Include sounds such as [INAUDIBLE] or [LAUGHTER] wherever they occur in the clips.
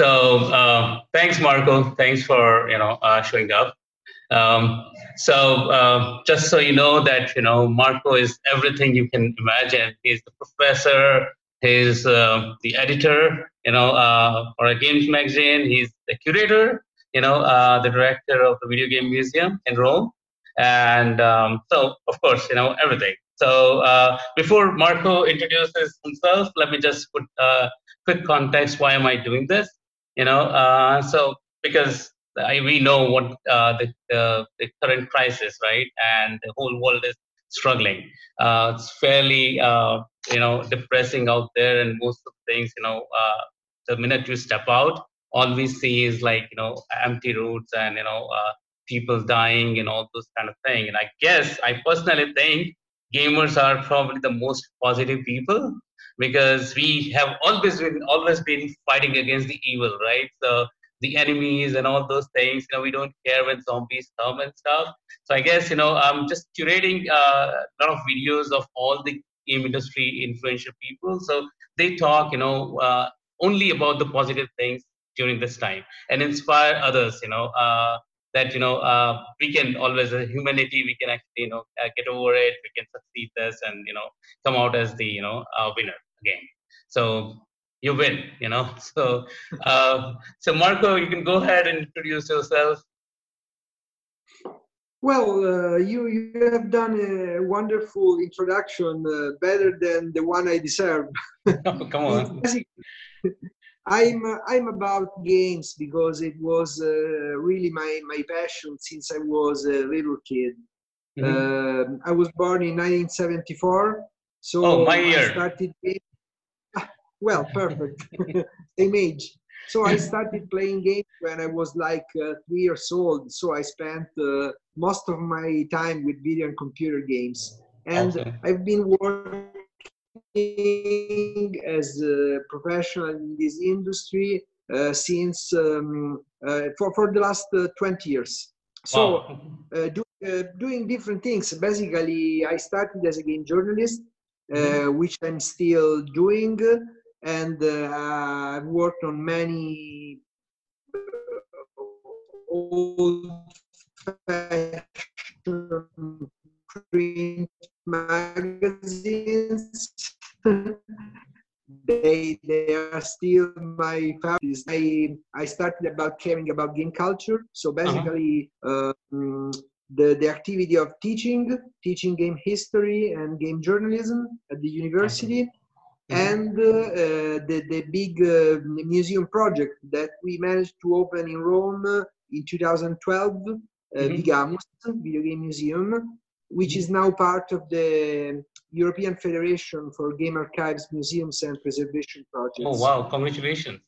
So uh, thanks, Marco. Thanks for you know uh, showing up. Um, so uh, just so you know that you know Marco is everything you can imagine. He's the professor. He's uh, the editor. You know, uh, for a games magazine. He's the curator. You know, uh, the director of the video game museum in Rome. And um, so, of course, you know everything. So before Marco introduces himself, let me just put quick context. Why am I doing this? You know, so because I, we know what uh, the, the, the current crisis, right? And the whole world is struggling. Uh, it's fairly, uh, you know, depressing out there, and most of the things, you know, uh, the minute you step out, all we see is like, you know, empty roads and you know, uh, people dying and all those kind of thing. And I guess I personally think gamers are probably the most positive people because we have always been always been fighting against the evil, right? So the enemies and all those things. You know, we don't care when zombies come and stuff. So I guess you know, I'm just curating uh, a lot of videos of all the game industry influential people. So they talk, you know, uh, only about the positive things during this time and inspire others. You know. Uh, that you know uh, we can always as humanity we can actually you know uh, get over it we can succeed this and you know come out as the you know uh, winner again. So you win you know? [LAUGHS] So uh, so marco you can go ahead and introduce yourself. Well uh, you you have done a wonderful introduction uh, better than the one i deserve. [LAUGHS] Oh, come on. [LAUGHS] I'm i'm about games because it was uh, really my my passion since i was a little kid. Mm-hmm. Um, i was born in 1974 so oh, my year. I started well, perfect. [LAUGHS] Same age. So I started playing games when I was like uh, three years old. So I spent uh, most of my time with video and computer games. And. I've been working as a professional in this industry uh, since um, uh, for, for the last uh, 20 years. So wow. Uh, do, doing different things. Basically, I started as a game journalist, mm-hmm. which I'm still doing and uh, I've worked on many old print magazines. [LAUGHS] they they are still my favorites. I I started about caring about game culture. So uh-huh. basically, uh-huh. um, the the activity of teaching, teaching game history and game journalism at the university. Uh-huh and uh, the, the big uh, museum project that we managed to open in Rome in 2012, uh, mm-hmm. Vigamus, Video Game Museum, which is now part of the European Federation for Game Archives, Museums and Preservation Projects. Oh, wow. Congratulations.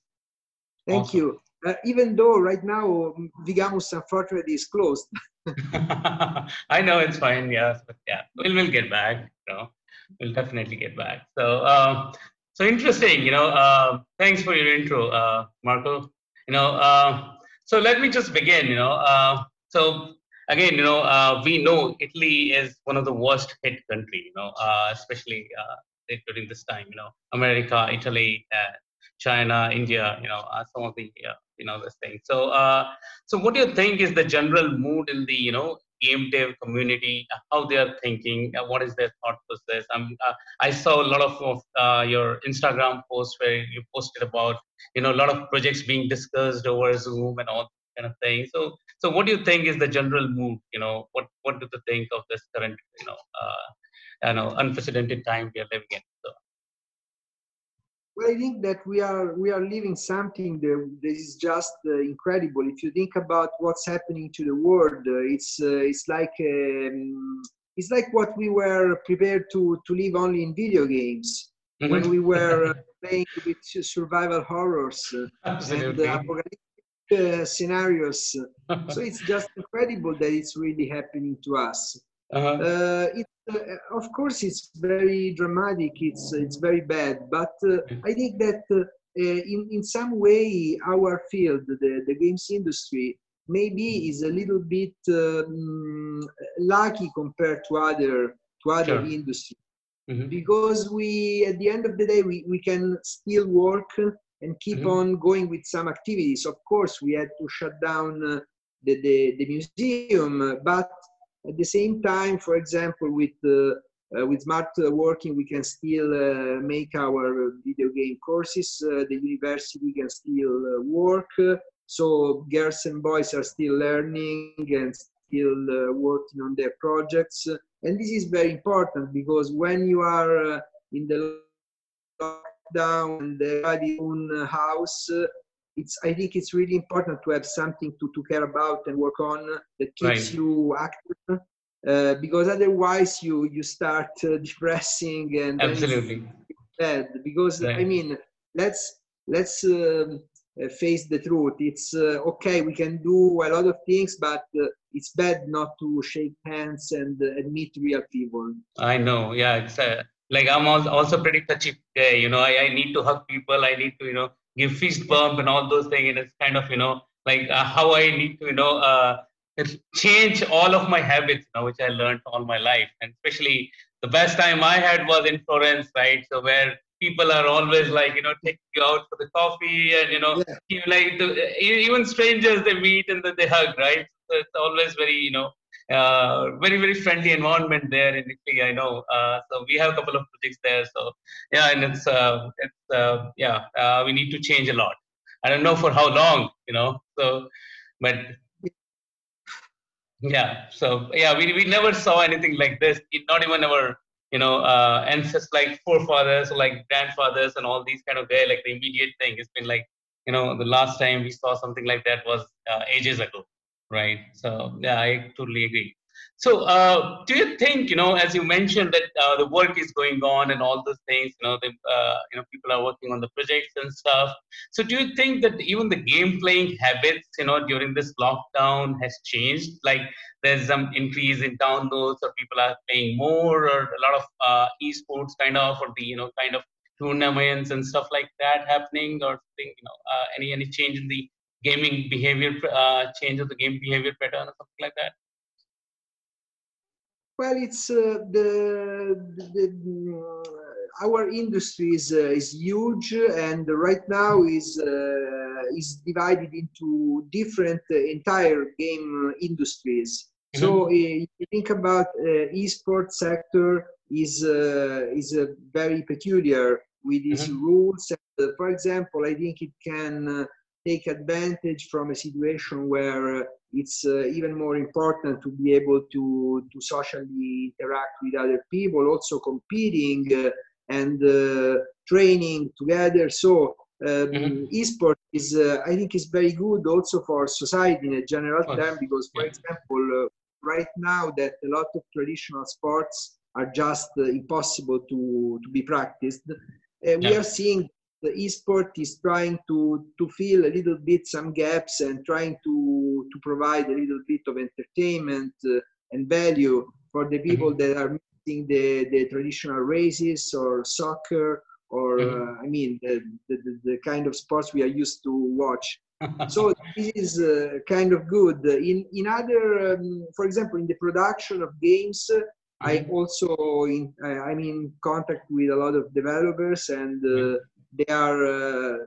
Thank awesome. you. Uh, even though right now Vigamus unfortunately is closed. [LAUGHS] I know it's fine, yes, but yeah, we'll, we'll get back. You know we'll definitely get back. So, uh, so interesting. You know, uh, thanks for your intro, uh, Marco. You know, uh, so let me just begin. You know, uh, so again, you know, uh, we know Italy is one of the worst hit country. You know, especially during this time. You know, America, Italy, China, India. You know, some of the you know this thing. So, so what do you think is the general mood in the you know game dev community, how they are thinking, uh, what is their thought process. Um, uh, I saw a lot of, of uh, your Instagram posts where you posted about, you know, a lot of projects being discussed over Zoom and all kind of thing. So, so what do you think is the general mood? You know, what what do you think of this current, you know, uh, you know, unprecedented time we are living in? So. Well, I think that we are we are living something that, that is just uh, incredible. If you think about what's happening to the world, uh, it's uh, it's like um, it's like what we were prepared to to live only in video games mm-hmm. when we were [LAUGHS] uh, playing with survival horrors uh, and apocalyptic scenarios. [LAUGHS] so it's just incredible that it's really happening to us. Uh-huh. it uh, of course it's very dramatic it's it's very bad but uh, i think that uh, in in some way our field the, the games industry maybe is a little bit um, lucky compared to other to other sure. industries mm-hmm. because we at the end of the day we, we can still work and keep mm-hmm. on going with some activities. Of course, we had to shut down uh, the, the, the museum, but at the same time, for example, with uh, uh, with smart working, we can still uh, make our video game courses. Uh, the university can still uh, work. so girls and boys are still learning and still working on their projects. And this is very important because when you are in the lockdown and everybody own house, it's i think it's really important to have something to, to care about and work on that keeps right. you active uh, because otherwise you you start uh, depressing and absolutely. bad. Because right. i mean let's let's um, uh, face the truth. It's uh, okay we can do a lot of things but uh, it's bad not to shake hands and meet real people. I know. Yeah it's like i'm also pretty touchy you know I, I need to hug people. I need to you know give fist bump and all those things. And it's kind of, you know, like uh, how I need to, you know, uh, change all of my habits, you know, which I learned all my life. And especially the best time I had was in Florence, right? So where people are always like, you know, taking you out for the coffee and, you know, yeah. like the, even strangers they meet and then they hug, right? So it's always very, you know, uh, very very friendly environment there in Italy. I know. Uh, so we have a couple of projects there. So yeah, and it's uh, it's uh, yeah, uh, we need to change a lot. I don't know for how long, you know. So, but yeah. So yeah, we we never saw anything like this. Not even our you know uh, ancestors like forefathers like grandfathers and all these kind of guy like the immediate thing. It's been like you know the last time we saw something like that was uh, ages ago right? So yeah, I totally agree. So uh, do you think, you know, as you mentioned that uh, the work is going on and all those things, you know, the, uh, you know, people are working on the projects and stuff. So do you think that even the game playing habits, you know, during this lockdown has changed? Like there's some increase in downloads or people are playing more or a lot of uh, esports kind of, or the, you know, kind of tournaments and stuff like that happening or something, you know, uh, any, any change in the gaming behavior uh, change of the game behavior pattern or something like that well it's uh, the, the, uh, our industry is, uh, is huge and right now is uh, is divided into different uh, entire game industries mm-hmm. so if you think about esports sector is is very peculiar with its mm-hmm. rules for example i think it can take advantage from a situation where uh, it's uh, even more important to be able to, to socially interact with other people, also competing uh, and uh, training together. So um, mm-hmm. esport is, uh, I think, is very good also for society in a general term because, for yeah. example, uh, right now that a lot of traditional sports are just impossible to, to be practiced, yeah. we are seeing the esport is trying to to fill a little bit some gaps and trying to to provide a little bit of entertainment uh, and value for the people mm-hmm. that are missing the the traditional races or soccer or mm-hmm. uh, I mean the, the, the kind of sports we are used to watch. [LAUGHS] so this is uh, kind of good. In in other, um, for example, in the production of games, mm-hmm. I also in, I'm in contact with a lot of developers and uh, mm-hmm they are uh,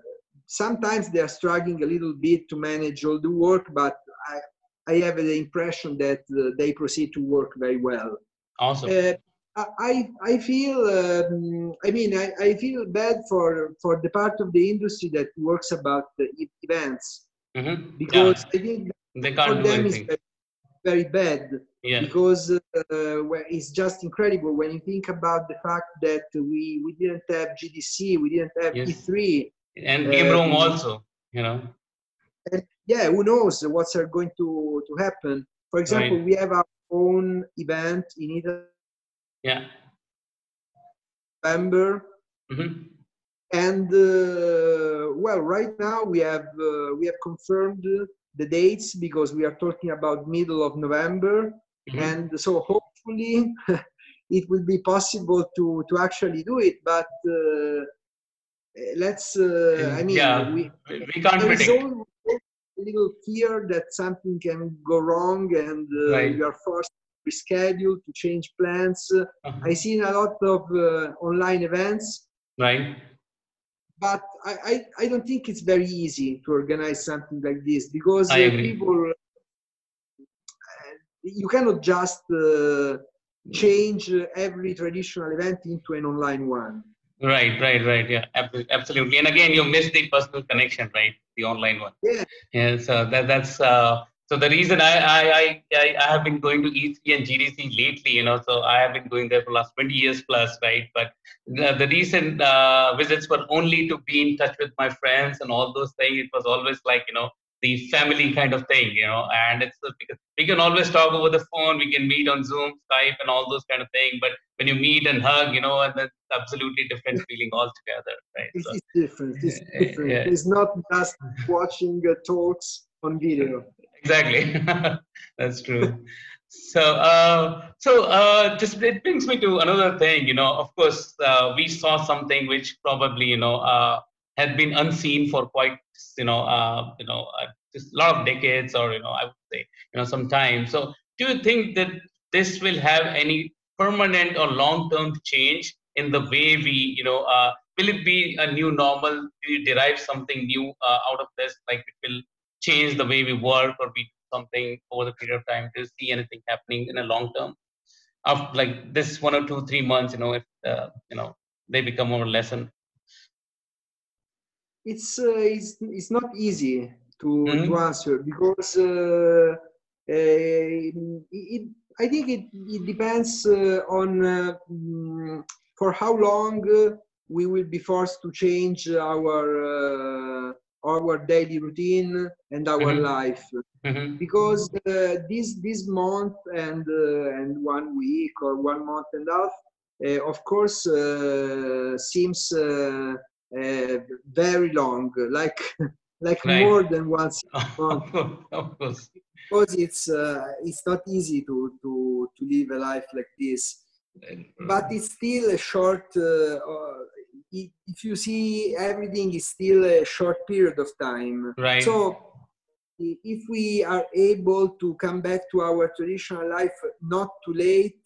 sometimes they are struggling a little bit to manage all the work, but I, I have the impression that uh, they proceed to work very well. Awesome. Uh, I, I feel um, I mean I, I feel bad for for the part of the industry that works about the events mm-hmm. because yeah. I think they can't do anything. Very, very bad yeah. because uh, it's just incredible when you think about the fact that we we didn't have GDC, we didn't have yes. E3, and Game Room uh, also, you know. And yeah, who knows what's going to to happen? For example, right. we have our own event in Italy. Yeah. November. Mm-hmm. And uh, well, right now we have uh, we have confirmed the dates because we are talking about middle of November Mm-hmm. And so hopefully [LAUGHS] it will be possible to, to actually do it. But uh, let's, uh, I mean, yeah, we, we can't predict. a little fear that something can go wrong and uh, right. you are forced to reschedule, to change plans. Uh-huh. I've seen a lot of uh, online events. Right but I, I, I don't think it's very easy to organize something like this because uh, people uh, you cannot just uh, change uh, every traditional event into an online one. Right, right, right. Yeah, absolutely. And again, you miss the personal connection, right? The online one. Yeah. Yeah. So that that's uh, so the reason I I, I I have been going to E3 and GDC lately, you know. So I have been going there for last 20 years plus, right? But the, the recent uh, visits were only to be in touch with my friends and all those things. It was always like you know the family kind of thing, you know. And it's because we can always talk over the phone, we can meet on Zoom, Skype, and all those kind of thing. But when you meet and hug, you know, and that's absolutely different feeling altogether, right? So, is different. It's [LAUGHS] Yeah, different. yeah. It's not just watching uh, talks on video. Exactly. [LAUGHS] That's true. So uh, so uh, just it brings me to another thing you know. Of course uh, we saw something which probably you know uh, had been unseen for quite you know uh, you know uh, just a lot of decades or you know i would say you know some time. So do you think that this will have any permanent or long term change in the way we you know uh, will it be a new normal? Do you derive something new uh, out of this? Like it will change the way we work or we do something over the period of time to see anything happening in a long term after like this one or two three months you know if uh, you know they become more lesson It's uh, it's, it's not easy to, Mhm. to answer because uh, uh, it, I think it, it depends uh, on uh, mm, for how long uh, we will be forced to change our our daily routine and our Mhm. life Mhm. because uh, this this month and uh, and one week or one month and a half uh, of course uh, seems uh, uh, very long like [LAUGHS] like Right. more than once [LAUGHS] of course, of course. because it's uh, it's not easy to to to live a life like this but it's still a short uh, uh, if you see everything is still a short period of time right so if we are able to come back to our traditional life not too late,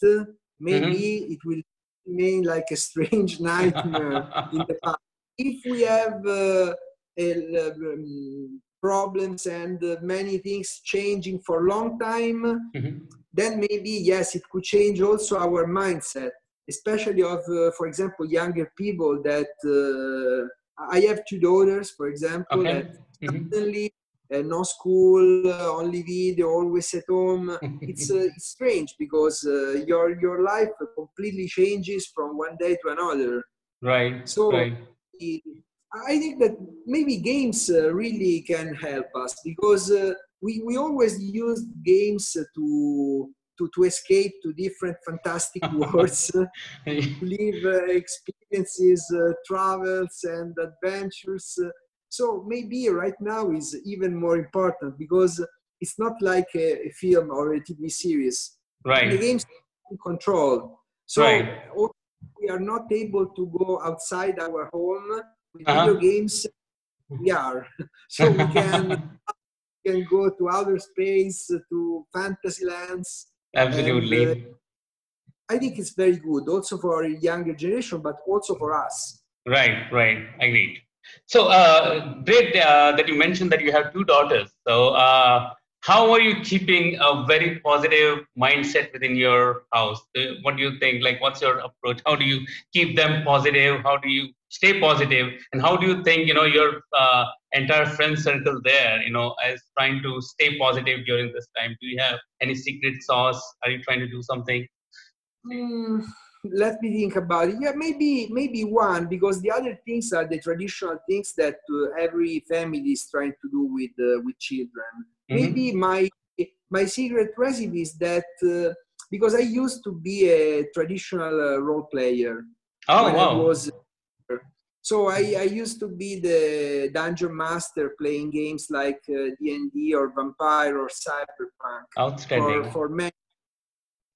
maybe it will remain like a strange [LAUGHS] nightmare in the past. If we have uh, a- um, problems and uh, many things changing for a long time, Mhm. then maybe yes, it could change also our mindset, especially of, uh, for example, younger people that uh, I have two daughters, for example, Okay. that Mhm. suddenly uh, no school, uh, only video, always at home. [LAUGHS] It's uh, it's strange because uh, your your life completely changes from one day to another. right So right it- I think that maybe games uh, really can help us because uh, we, we always use games to, to to escape to different fantastic [LAUGHS] worlds, [LAUGHS] live uh, experiences, uh, travels, and adventures. so maybe right now is even more important because it's not like a, a film or a TV series. Right. The games in control. So Right. we are not able to go outside our home with Uh-huh. video games. We are [LAUGHS] so we can can go to outer space to fantasy lands. Absolutely and, I think it's very good also for younger generation, but also for us. Right, right. Agreed. So, uh, great uh, that you mentioned that you have two daughters. So, uh, how are you keeping a very positive mindset within your house? Uh, What do you think? Like, what's your approach? How do you keep them positive? How do you stay? And how do you think, you know, your uh, entire friend circle there, you know, is trying to stay positive during this time? Do you have any secret sauce? Are you trying to do something? Hmm, let me think about it. Yeah, maybe maybe one because the other things are the traditional things that uh, every family is trying to do with uh, with children. Mhm. Maybe my my secret recipe is that uh, because I used to be a traditional uh, role player Oh, when I wow. was so I, I used to be the dungeon master playing games like uh, D&D or Vampire or Cyberpunk Outstanding. for, for many.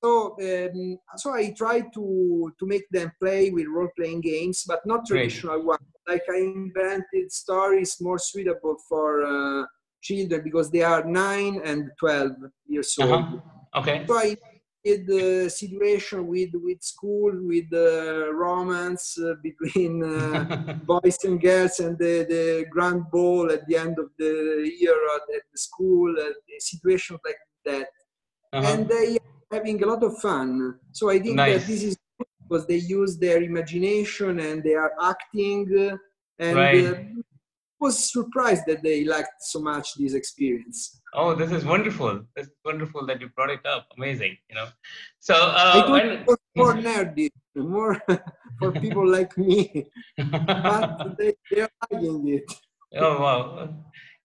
So, um, so I try to to make them play with role playing games, but not Great. traditional ones. Like I invented stories more suitable for uh, children because they are nine and twelve years old. Uh-huh. Okay. So I the situation with with school, with the romance uh, between uh, [LAUGHS] boys and girls, and the, the grand ball at the end of the year at, the school, uh, situations like that, uh-huh. and they are having a lot of fun. So I think nice. that this is because they use their imagination and they are acting, uh, and right. Uh, was surprised that they liked so much this experience. Oh, this is wonderful! This is wonderful that you brought it up. Amazing, you know. So uh, I thought and... it was more nerdy, more [LAUGHS] for people like me, [LAUGHS] but they, they are liking it. Oh wow,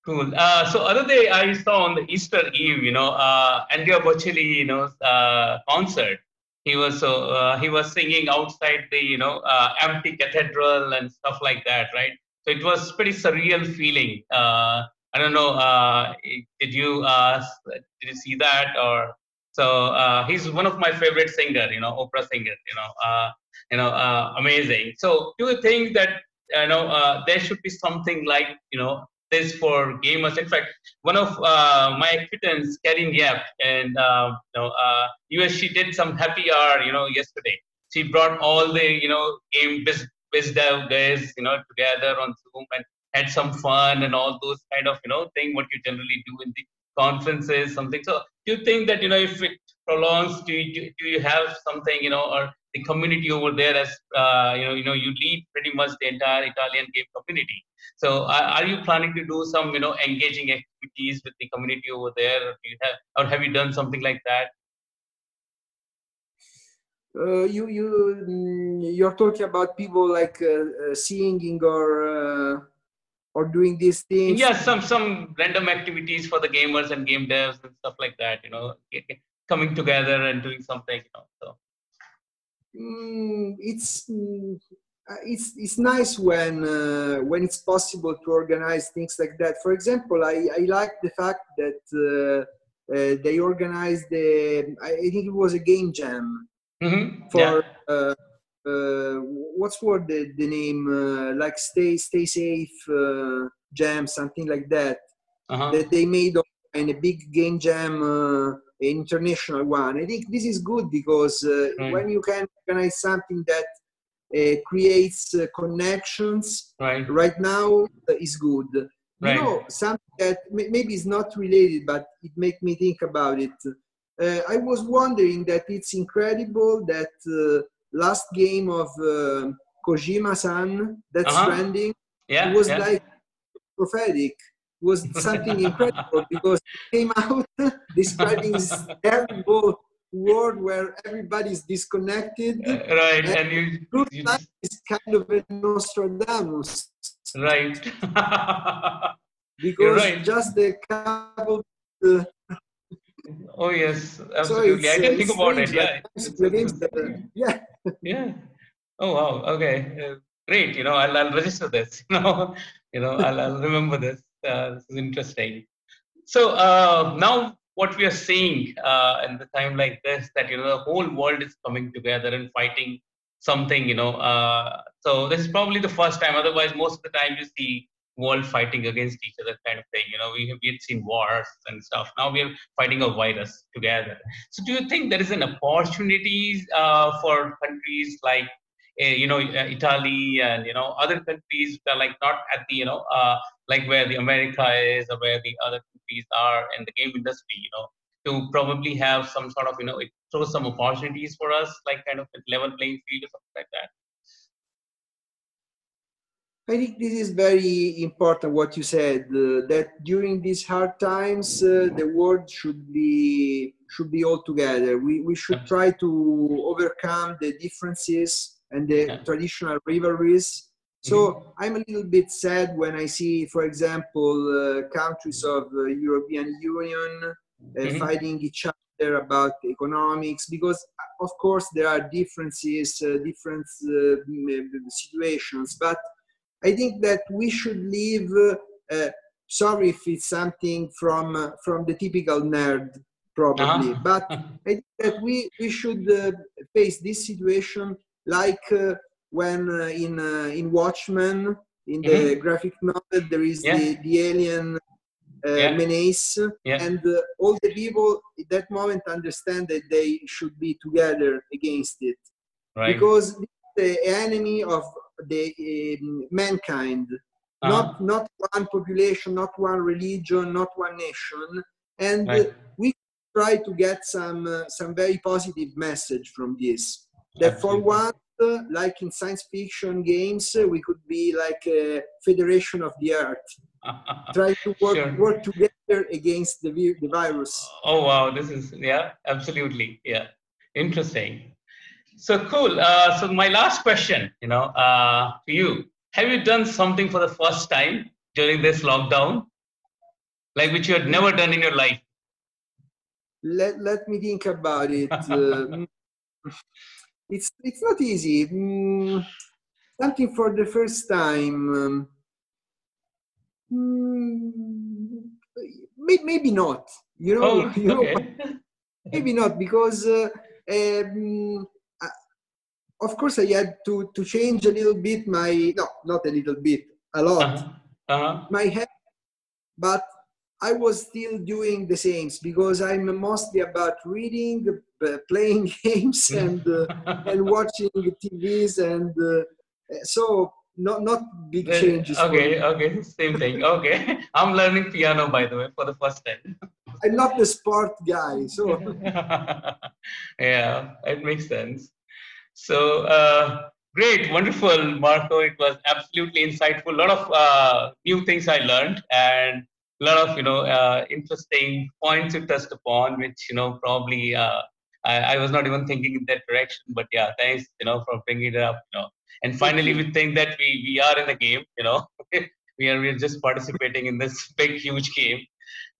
cool. Uh, so other day I saw on the Easter Eve, you know, uh, Andrea Bocelli, you know, uh, concert. He was so uh, he was singing outside the you know uh, empty cathedral and stuff like that, right? So it was pretty surreal feeling. Uh, I don't know. Uh, did you uh, did you see that or? So uh, he's one of my favorite singer. You know, opera singer. You know, uh, you know, uh, amazing. So do you think that you know there should be something like you know this for gamers. In fact, one of uh, my acquaintance, Karin Yap, and uh, you know, uh, US, she did some happy hour, you know, yesterday. She brought all the, you know, game BizDev guys, you know, together on Zoom and had some fun and all those kind of, you know, thing what you generally do in the conferences, something. So do you think that, you know, if it prolongs, do you, do you have something, you know, or the community over there as, uh, you know, you know, you lead pretty much the entire Italian game community. So are, are you planning to do some, you know, engaging activities with the community over there? Or, do you have, or have you done something like that? uh, you you mm, you're talking about people like uh, uh, singing or uh, or doing these things yeah some some random activities for the gamers and game devs and stuff like that you know coming together and doing something you know so mm, it's mm, uh, it's it's nice when uh, when it's possible to organize things like that for example i i like the fact that they organized the i think it was a game jam mm-hmm. for yeah. Uh, uh, what's what the, the name uh, like stay stay safe uh, jam something like that uh-huh. that they made in a big game jam uh, international one i think this is good because mm. when you can organize something that uh, creates connections right. right now is good right. you know something that maybe is not related but it make me think about it uh, I was wondering that it's incredible that uh, last game of uh, Kojima-san, that's uh-huh. trending, yeah, was yeah. like prophetic. It Was something incredible [LAUGHS] because it came out describing [LAUGHS] this terrible world where everybody's disconnected. Uh, right, and, and you, you like is kind of a Nostradamus. Right. [LAUGHS] because right. just a couple. Uh, Oh yes, absolutely. So I can think about it. Yeah. yeah. yeah. Oh wow. Okay. Uh, great. You know, I'll, I'll register this. [LAUGHS] You know, you know, I'll, I'll remember this. Uh, this is interesting. So uh, now what we are seeing uh, in the time like this, that you know, the whole world is coming together and fighting something. You know, uh, so this is probably the first time. Otherwise, most of the time you see world fighting against each other kind of thing. You know, we have we've seen wars and stuff. Now we are fighting a virus together. So do you think there is an opportunity uh, for countries like uh, you know uh, Italy and you know other countries that are like not at the you know uh, like where the America is or where the other countries are in the game industry. You know, to probably have some sort of you know it throws some opportunities for us, like kind of level playing field or something like that. I think this is very important what you said uh, that during these hard times uh, the world should be should be all together. We we should try to overcome the differences and the traditional rivalries. So mm-hmm. I'm a little bit sad when I see, for example, uh, countries of the European Union uh, mm-hmm. fighting each other about economics because of course there are differences, uh, different uh, situations, but I think that we should leave. Uh, sorry if it's something from uh, from the typical nerd, probably, uh-huh. but [LAUGHS] I think that we we should uh, face this situation like uh, when uh, in uh, in Watchmen in the mm-hmm. graphic novel there is yeah. the, the alien uh, Yeah. menace, Yeah. and uh, all the people at that moment understand that they should be together against it Right. because the enemy of the um, mankind. Uh-huh. not not one population not one religion not one nation. And Right. we try to get some uh, some very positive message from this. That for once uh, like in science fiction games uh, we could be like a federation of the earth. [LAUGHS] Try to work Sure. work together against the, vi- the virus. Oh wow, this is yeah, absolutely, yeah, interesting. So cool. Uh, so my last question, you know, uh, to you: Have you done something for the first time during this lockdown, like which you had never done in your life? let, let me think about it uh, [LAUGHS] it's it's not easy Mm, something for the first time um, mm, maybe not you know Oh, [LAUGHS] you know maybe not because uh, um, of course i had to to change a little bit my no not a little bit a lot Uh-huh. Uh-huh. my head, but I was still doing the same because I'm mostly about reading, uh, playing [LAUGHS] games, and uh, and watching TVs, and uh, so not not big changes. Okay, okay, same thing. Okay, [LAUGHS] I'm learning piano by the way for the first time. I'm not the sport guy, so [LAUGHS] yeah, it makes sense. So uh, great, wonderful, Marco. It was absolutely insightful. A lot of uh, new things I learned, and a lot of you know uh, interesting points you touched upon, which you know probably uh, I, I was not even thinking in that direction. But yeah, thanks you know for bringing it up. You know, and finally we think that we we are in the game. You know, [LAUGHS] we are we are just participating in this big huge game.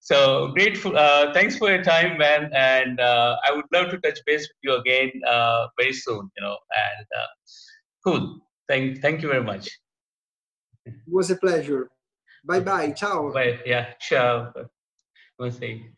So grateful. Uh, thanks for your time, man. And uh, I would love to touch base with you again uh, very soon. You know, and uh, cool. Thank, thank you very much. it was a pleasure. Bye bye. Ciao. Bye. Yeah. Sure. One second.